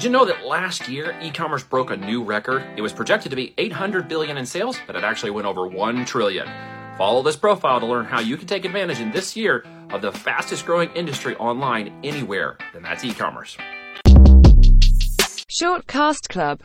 Did you know that last year e-commerce broke a new record? It was projected to be 800 billion in sales, but it actually went over 1 trillion. Follow this profile to learn how you can take advantage in this year of the fastest growing industry online anywhere, and that's e-commerce. Shortcast Club